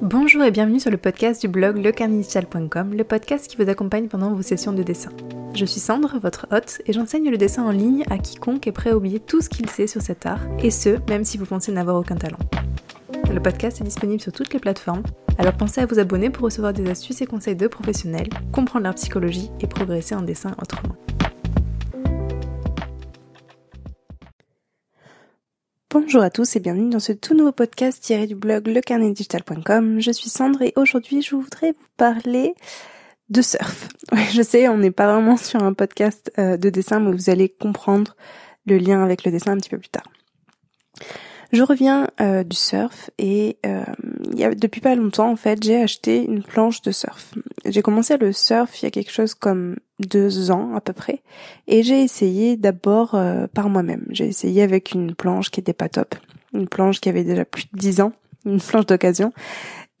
Bonjour et bienvenue sur le podcast du blog lecarnidigital.com, le podcast qui vous accompagne pendant vos sessions de dessin. Je suis Sandre, votre hôte, et j'enseigne le dessin en ligne à quiconque est prêt à oublier tout ce qu'il sait sur cet art, et ce, même si vous pensez n'avoir aucun talent. Le podcast est disponible sur toutes les plateformes, alors pensez à vous abonner pour recevoir des astuces et conseils de professionnels, comprendre leur psychologie et progresser en dessin autrement. Bonjour à tous et bienvenue dans ce tout nouveau podcast tiré du blog lecarnetdigital.com. Je suis Sandre et aujourd'hui je voudrais vous parler de surf. je sais, on n'est pas vraiment sur un podcast euh, de dessin, mais vous allez comprendre le lien avec le dessin un petit peu plus tard. Je reviens euh, du surf et euh, depuis pas longtemps en fait j'ai acheté une planche de surf. J'ai commencé le surf il y a quelque chose comme deux ans à peu près et j'ai essayé d'abord euh, par moi-même. J'ai essayé avec une planche qui était pas top, une planche qui avait déjà plus de dix ans, une planche d'occasion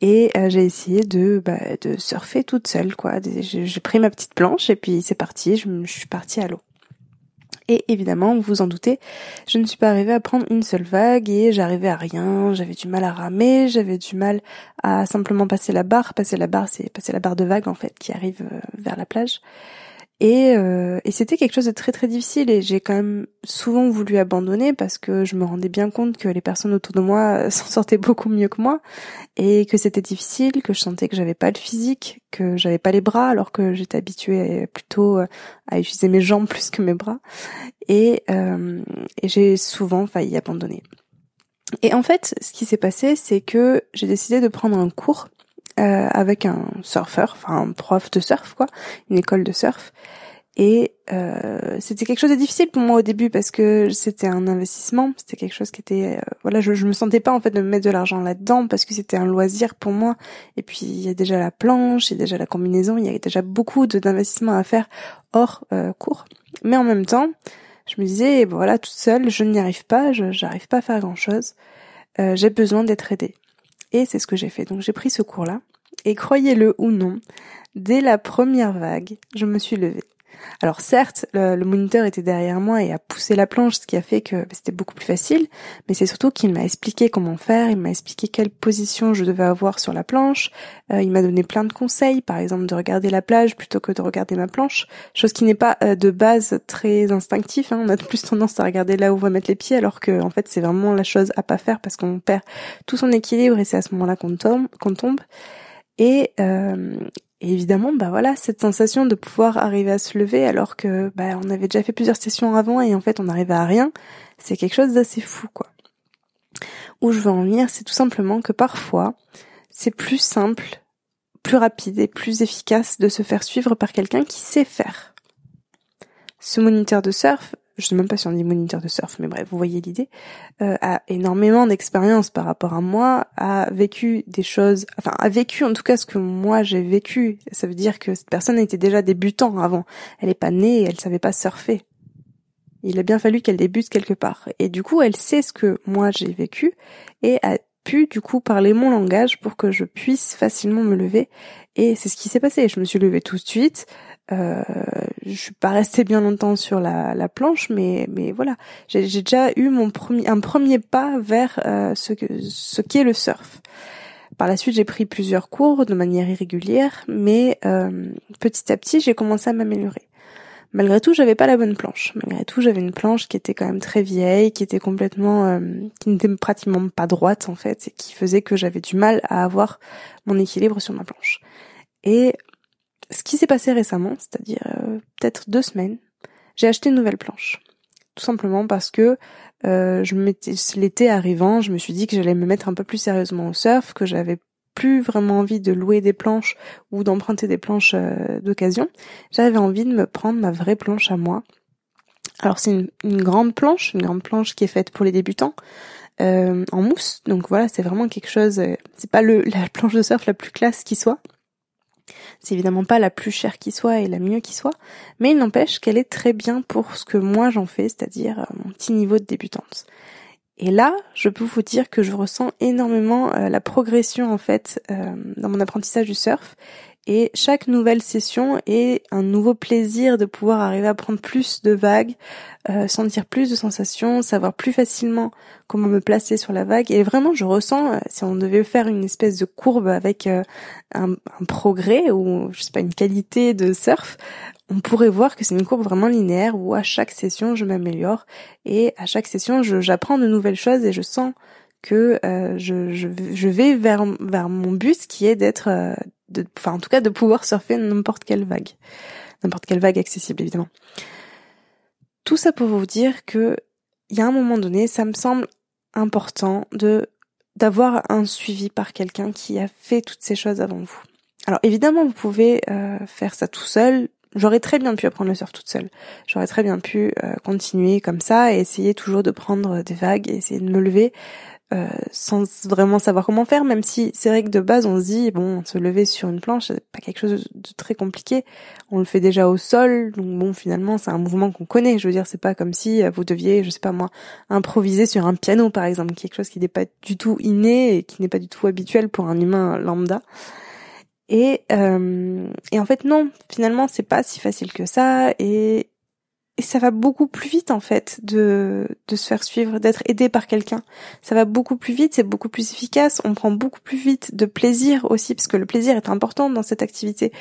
et j'ai essayé de bah, surfer toute seule quoi. J'ai pris ma petite planche et puis c'est parti. Je, je suis partie à l'eau. Et évidemment, vous vous en doutez, je ne suis pas arrivée à prendre une seule vague et j'arrivais à rien, j'avais du mal à ramer, j'avais du mal à simplement passer la barre. Passer la barre, c'est passer la barre de vague en fait qui arrive euh, vers la plage. Et, euh, et c'était quelque chose de très très difficile. Et j'ai quand même souvent voulu abandonner parce que je me rendais bien compte que les personnes autour de moi s'en sortaient beaucoup mieux que moi. Et que c'était difficile, que je sentais que j'avais pas le physique, que j'avais pas les bras alors que j'étais habituée plutôt euh, à utiliser mes jambes plus que mes bras. Euh, et j'ai souvent failli abandonner. Et en fait, ce qui s'est passé, c'est que j'ai décidé de prendre un cours euh, avec un surfeur, enfin un prof de surf quoi, une école de surf. Et euh, c'était quelque chose de difficile pour moi au début parce que c'était un investissement, c'était quelque chose qui était euh, voilà, je, je me sentais pas en fait de me mettre de l'argent là-dedans parce que c'était un loisir pour moi. Et puis il y a déjà la planche, il y a déjà la combinaison, il y a déjà beaucoup d'investissements à faire hors euh, cours. Mais en même temps, je me disais voilà toute seule, je n'y arrive pas, je j'arrive pas à faire grand chose. Euh, j'ai besoin d'être aidée. Et c'est ce que j'ai fait. Donc j'ai pris ce cours-là. Et croyez-le ou non, dès la première vague, je me suis levée. Alors certes, le, moniteur était derrière moi et a poussé la planche, ce qui a fait que bah, c'était beaucoup plus facile, mais c'est surtout qu'il m'a expliqué comment faire, il m'a expliqué quelle position je devais avoir sur la planche, euh, il m'a donné plein de conseils, par exemple de regarder la plage plutôt que de regarder ma planche, chose qui n'est pas euh, de base très instinctif, hein. on a plus tendance à regarder là où on va mettre les pieds, alors que en fait c'est vraiment la chose à pas faire parce qu'on perd tout son équilibre et c'est à ce moment-là qu'on tombe. Et, euh, et évidemment, bah voilà, cette sensation de pouvoir arriver à se lever alors que bah on avait déjà fait plusieurs sessions avant et en fait on n'arrivait à rien, c'est quelque chose d'assez fou quoi. Où je veux en venir, c'est tout simplement que parfois c'est plus simple, plus rapide et plus efficace de se faire suivre par quelqu'un qui sait faire. Ce moniteur de surf, je sais même pas si on dit moniteur de surf, mais bref, vous voyez l'idée, euh, a énormément d'expérience par rapport à moi, a vécu des choses, enfin a vécu en tout cas ce que moi j'ai vécu. Ça veut dire que cette personne était déjà débutant avant. Elle est pas née, elle savait pas surfer. Il a bien fallu qu'elle débute quelque part. Et du coup, elle sait ce que moi j'ai vécu et a pu du coup parler mon langage pour que je puisse facilement me lever. Et c'est ce qui s'est passé. Je me suis levée tout de suite. Euh, je suis pas restée bien longtemps sur la, la planche, mais mais voilà, j'ai déjà eu mon premier un premier pas vers euh, ce que ce qu'est le surf. Par la suite, j'ai pris plusieurs cours de manière irrégulière, mais euh, petit à petit, j'ai commencé à m'améliorer. Malgré tout, j'avais pas la bonne planche. Malgré tout, j'avais une planche qui était quand même très vieille, qui était complètement, euh, qui n'était pratiquement pas droite en fait, et qui faisait que j'avais du mal à avoir mon équilibre sur ma planche. Et ce qui s'est passé récemment, c'est-à-dire euh, peut-être deux semaines, j'ai acheté une nouvelle planche. Tout simplement parce que euh, l'été arrivant, je me suis dit que j'allais me mettre un peu plus sérieusement au surf, que j'avais plus vraiment envie de louer des planches ou d'emprunter des planches euh, d'occasion. J'avais envie de me prendre ma vraie planche à moi. Alors c'est une, grande planche, une grande planche qui est faite pour les débutants. Euh, en mousse, donc voilà, c'est vraiment quelque chose. C'est pas la planche de surf la plus classe qui soit. C'est évidemment pas la plus chère qui soit et la mieux qui soit, mais il n'empêche qu'elle est très bien pour ce que moi j'en fais, c'est-à-dire mon petit niveau de débutante. Et là, je peux vous dire que je ressens énormément euh, la progression en fait euh, dans mon apprentissage du surf Et chaque nouvelle session est un nouveau plaisir de pouvoir arriver à prendre plus de vagues, euh, sentir plus de sensations, savoir plus facilement comment me placer sur la vague. Et vraiment, je ressens, euh, si on devait faire une espèce de courbe avec euh, un, progrès ou je sais pas une qualité de surf, on pourrait voir que c'est une courbe vraiment linéaire où à chaque session je m'améliore et à chaque session j'apprends de nouvelles choses et je sens que je, vais vers, vers mon but qui est d'être, enfin en tout cas de pouvoir surfer n'importe quelle vague, n'importe quelle vague accessible évidemment. Tout ça pour vous dire que il y a un moment donné, ça me semble important de d'avoir un suivi par quelqu'un qui a fait toutes ces choses avant vous. Alors évidemment, vous pouvez euh, faire ça tout seul. J'aurais très bien pu apprendre le surf toute seule. J'aurais très bien pu continuer comme ça et essayer toujours de prendre des vagues et essayer de me lever. Euh, sans vraiment savoir comment faire, même si c'est vrai que de base on se dit bon se lever sur une planche c'est pas quelque chose de très compliqué, on le fait déjà au sol, donc bon finalement c'est un mouvement qu'on connaît, je veux dire c'est pas comme si euh, vous deviez je sais pas moi improviser sur un piano par exemple, quelque chose qui n'est pas du tout inné et qui n'est pas du tout habituel pour un humain lambda. Et, euh, et en fait non, finalement c'est pas si facile que ça. Et et ça va beaucoup plus vite en fait de, de se faire suivre, d'être aidé par quelqu'un. Ça va beaucoup plus vite, c'est beaucoup plus efficace, on prend beaucoup plus vite de plaisir aussi, parce que le plaisir est important dans cette activité.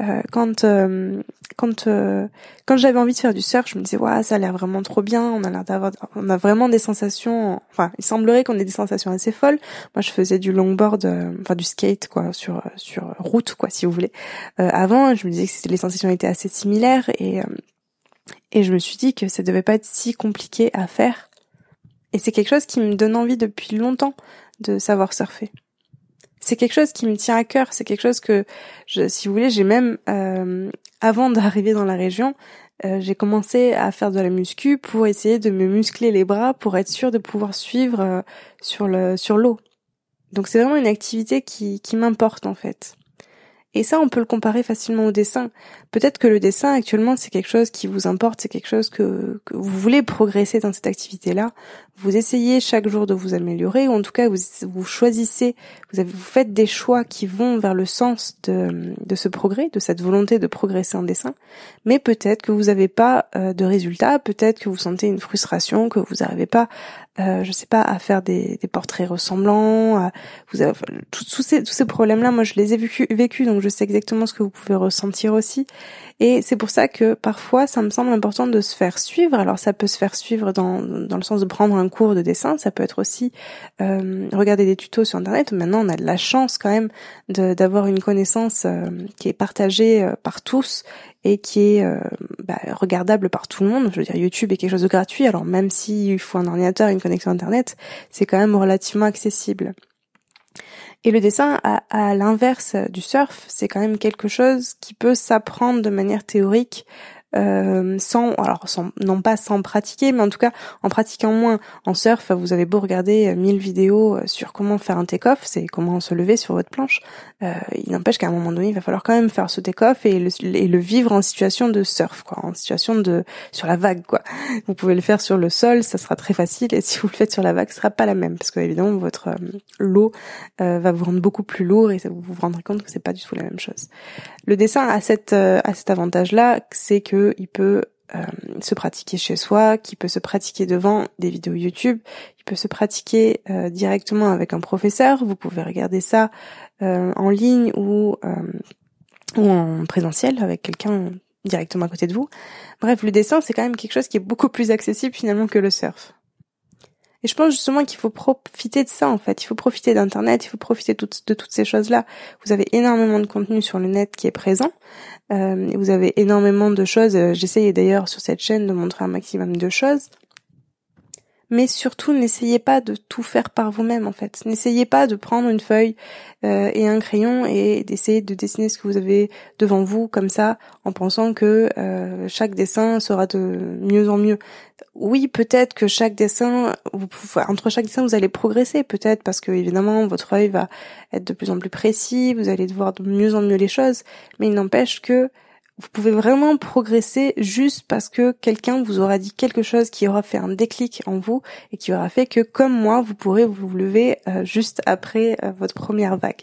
Euh, quand euh, quand euh, quand j'avais envie de faire du surf, je me disais ouais ça a l'air vraiment trop bien, on a l'air d'avoir, on a vraiment des sensations. Enfin, il semblerait qu'on ait des sensations assez folles. Moi, je faisais du longboard, euh, enfin du skate quoi, sur sur route quoi, si vous voulez. Euh, avant, je me disais que les sensations étaient assez similaires et et je me suis dit que ça devait pas être si compliqué à faire. Et c'est quelque chose qui me donne envie depuis longtemps de savoir surfer. C'est quelque chose qui me tient à cœur. C'est quelque chose que, si vous voulez, j'ai même, euh, avant d'arriver dans la région, euh, j'ai commencé à faire de la muscu pour essayer de me muscler les bras pour être sûr de pouvoir suivre euh, sur le sur l'eau. Donc c'est vraiment une activité qui, qui m'importe en fait. Et ça, on peut le comparer facilement au dessin. Peut-être que le dessin, actuellement, c'est quelque chose qui vous importe, c'est quelque chose que, que, vous voulez progresser dans cette activité-là. Vous essayez chaque jour de vous améliorer, ou en tout cas, vous, vous choisissez, vous, avez, vous faites des choix qui vont vers le sens de, de ce progrès, de cette volonté de progresser en dessin. Mais peut-être que vous n'avez pas euh, de résultat, peut-être que vous sentez une frustration, que vous n'arrivez pas euh, je sais pas, à faire des, des portraits ressemblants. vous avez, tous ces, tous ces problèmes-là, moi je les ai vécus, vécu, donc je sais exactement ce que vous pouvez ressentir aussi. Et c'est pour ça que parfois, ça me semble important de se faire suivre. Alors ça peut se faire suivre dans, dans le sens de prendre un cours de dessin, ça peut être aussi euh, regarder des tutos sur Internet. Maintenant, on a de la chance quand même d'avoir une connaissance euh, qui est partagée euh, par tous et qui est bah, regardable par tout le monde. Je veux dire, YouTube est quelque chose de gratuit, alors même s'il faut un ordinateur et une connexion Internet, c'est quand même relativement accessible. Et le dessin, à l'inverse du surf, c'est quand même quelque chose qui peut s'apprendre de manière théorique euh, sans, alors sans, non pas sans pratiquer, mais en tout cas en pratiquant moins. En surf, vous avez beau regarder 1000 vidéos euh, sur comment faire un take-off, c'est comment se lever sur votre planche. Euh, il n'empêche qu'à un moment donné, il va falloir quand même faire ce take-off et le, et le vivre en situation de surf, quoi, en situation de sur la vague, quoi. Vous pouvez le faire sur le sol, ça sera très facile, et si vous le faites sur la vague, ce sera pas la même, parce que évidemment votre euh, l'eau va vous rendre beaucoup plus lourd et vous vous rendrez compte que c'est pas du tout la même chose. Le dessin a cette a cet avantage-là, c'est que il peut euh, se pratiquer chez soi, qui peut se pratiquer devant des vidéos YouTube, il peut se pratiquer euh, directement avec un professeur. Vous pouvez regarder ça euh, en ligne ou ou en présentiel avec quelqu'un directement à côté de vous. Bref, le dessin c'est quand même quelque chose qui est beaucoup plus accessible finalement que le surf. Et je pense justement qu'il faut profiter de ça en fait. Il faut profiter d'Internet, il faut profiter de toutes ces choses-là. Vous avez énormément de contenu sur le net qui est présent. Euh, vous avez énormément de choses. Euh, j'essaye d'ailleurs sur cette chaîne de montrer un maximum de choses mais surtout n'essayez pas de tout faire par vous-même en fait. N'essayez pas de prendre une feuille euh, et un crayon et d'essayer de dessiner ce que vous avez devant vous comme ça en pensant que euh, chaque dessin sera de mieux en mieux. Oui, peut-être que chaque dessin, entre chaque dessin, vous allez progresser, peut-être parce que évidemment votre œil va être de plus en plus précis, vous allez voir de mieux en mieux les choses, mais il n'empêche que vous pouvez vraiment progresser juste parce que quelqu'un vous aura dit quelque chose qui aura fait un déclic en vous et qui aura fait que, comme moi, vous pourrez vous lever euh, juste après euh, votre première vague.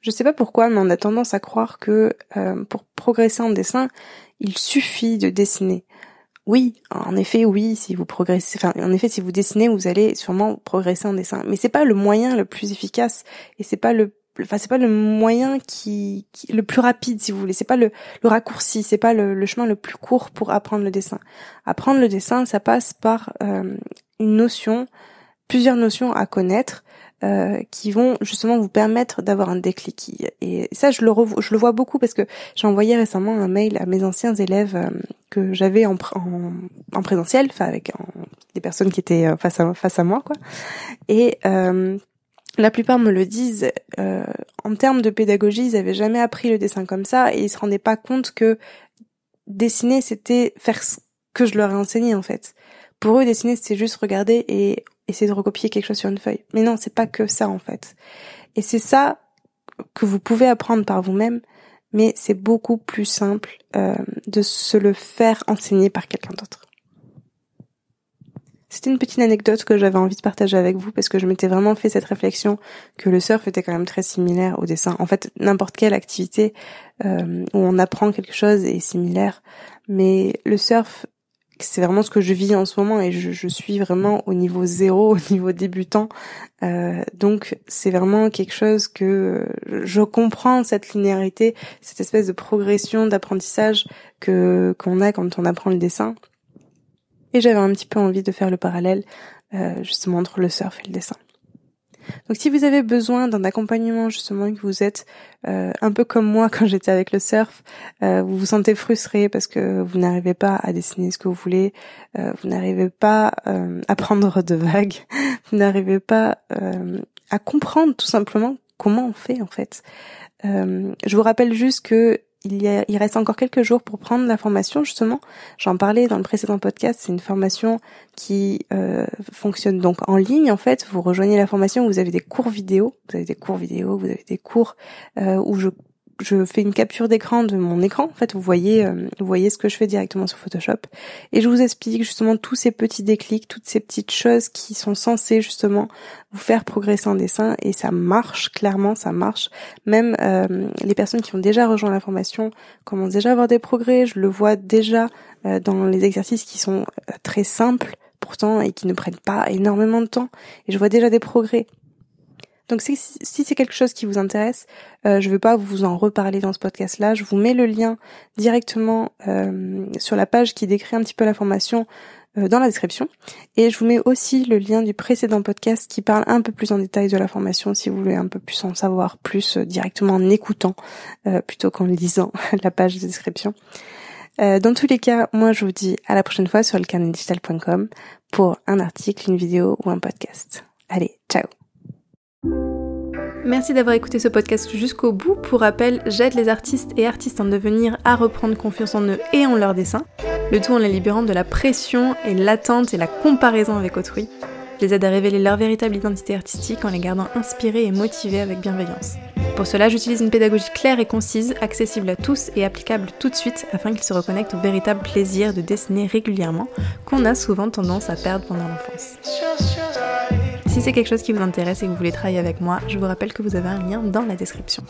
Je sais pas pourquoi, mais on a tendance à croire que euh, pour progresser en dessin, il suffit de dessiner. Oui, en effet, oui, si vous progressez, enfin, en effet, si vous dessinez, vous allez sûrement progresser en dessin. Mais c'est pas le moyen le plus efficace et c'est pas le, enfin, c'est pas le moyen qui, le plus rapide, si vous voulez. C'est pas le, le raccourci, c'est pas le, chemin le plus court pour apprendre le dessin. Apprendre le dessin, ça passe par euh, une notion, plusieurs notions à connaître euh, qui vont justement vous permettre d'avoir un déclic. Et ça, je le, je le vois beaucoup parce que j'ai envoyé récemment un mail à mes anciens élèves euh, que j'avais en, en, présentiel, enfin avec des personnes qui étaient euh, face à face à moi, quoi. Et la plupart me le disent. en termes de pédagogie, ils avaient jamais appris le dessin comme ça et ils se rendaient pas compte que dessiner, c'était faire ce que je leur ai enseigné en fait. Pour eux, dessiner, c'était juste regarder et essayer de recopier quelque chose sur une feuille. Mais non, c'est pas que ça en fait. Et c'est ça que vous pouvez apprendre par vous-même, mais c'est beaucoup plus simple euh, de se le faire enseigner par quelqu'un d'autre. C'était une petite anecdote que j'avais envie de partager avec vous parce que je m'étais vraiment fait cette réflexion que le surf était quand même très similaire au dessin. En fait, n'importe quelle activité euh, où on apprend quelque chose est similaire, mais le surf c'est vraiment ce que je vis en ce moment et je, je suis vraiment au niveau zéro, au niveau débutant. Euh, donc c'est vraiment quelque chose que je comprends cette linéarité, cette espèce de progression d'apprentissage que qu'on a quand on apprend le dessin. Et j'avais un petit peu envie de faire le parallèle euh, justement entre le surf et le dessin. Donc si vous avez besoin d'un accompagnement justement que vous êtes euh, un peu comme moi quand j'étais avec le surf, euh, vous vous sentez frustré parce que vous n'arrivez pas à dessiner ce que vous voulez, euh, vous n'arrivez pas à prendre de vagues, vous n'arrivez pas à comprendre tout simplement comment on fait en fait. je vous rappelle juste que il, y reste encore quelques jours pour prendre la formation justement. J'en parlais dans le précédent podcast. C'est une formation qui euh, fonctionne donc en ligne. En fait, vous rejoignez la formation. Vous avez des cours vidéo. Vous avez des cours vidéo. Vous avez des cours euh, où je je fais une capture d'écran de mon écran. En fait, vous voyez, euh, vous voyez ce que je fais directement sur Photoshop, et je vous explique justement tous ces petits déclics, toutes ces petites choses qui sont censées justement vous faire progresser en dessin, et ça marche clairement, ça marche. Même euh, les personnes qui ont déjà rejoint la formation commencent déjà à avoir des progrès. Je le vois déjà euh, dans les exercices qui sont très simples pourtant et qui ne prennent pas énormément de temps, et je vois déjà des progrès. Donc si, si c'est quelque chose qui vous intéresse, euh, je ne veux pas vous en reparler dans ce podcast-là. Je vous mets le lien directement euh, sur la page qui décrit un petit peu la formation euh, dans la description. Et je vous mets aussi le lien du précédent podcast qui parle un peu plus en détail de la formation si vous voulez un peu plus en savoir plus directement en écoutant plutôt qu'en lisant la page de description. dans tous les cas, moi je vous dis à la prochaine fois sur le carnetdigital.com pour un article, une vidéo ou un podcast. Allez, ciao Merci d'avoir écouté ce podcast jusqu'au bout. Pour rappel, j'aide les artistes et artistes en devenir à reprendre confiance en eux et en leur dessin, le tout en les libérant de la pression et l'attente et la comparaison avec autrui. Je les aide à révéler leur véritable identité artistique en les gardant inspirés et motivés avec bienveillance. Pour cela, j'utilise une pédagogie claire et concise, accessible à tous et applicable tout de suite afin qu'ils se reconnectent au véritable plaisir de dessiner régulièrement qu'on a souvent tendance à perdre pendant l'enfance. Si c'est quelque chose qui vous intéresse et que vous voulez travailler avec moi, je vous rappelle que vous avez un lien dans la description.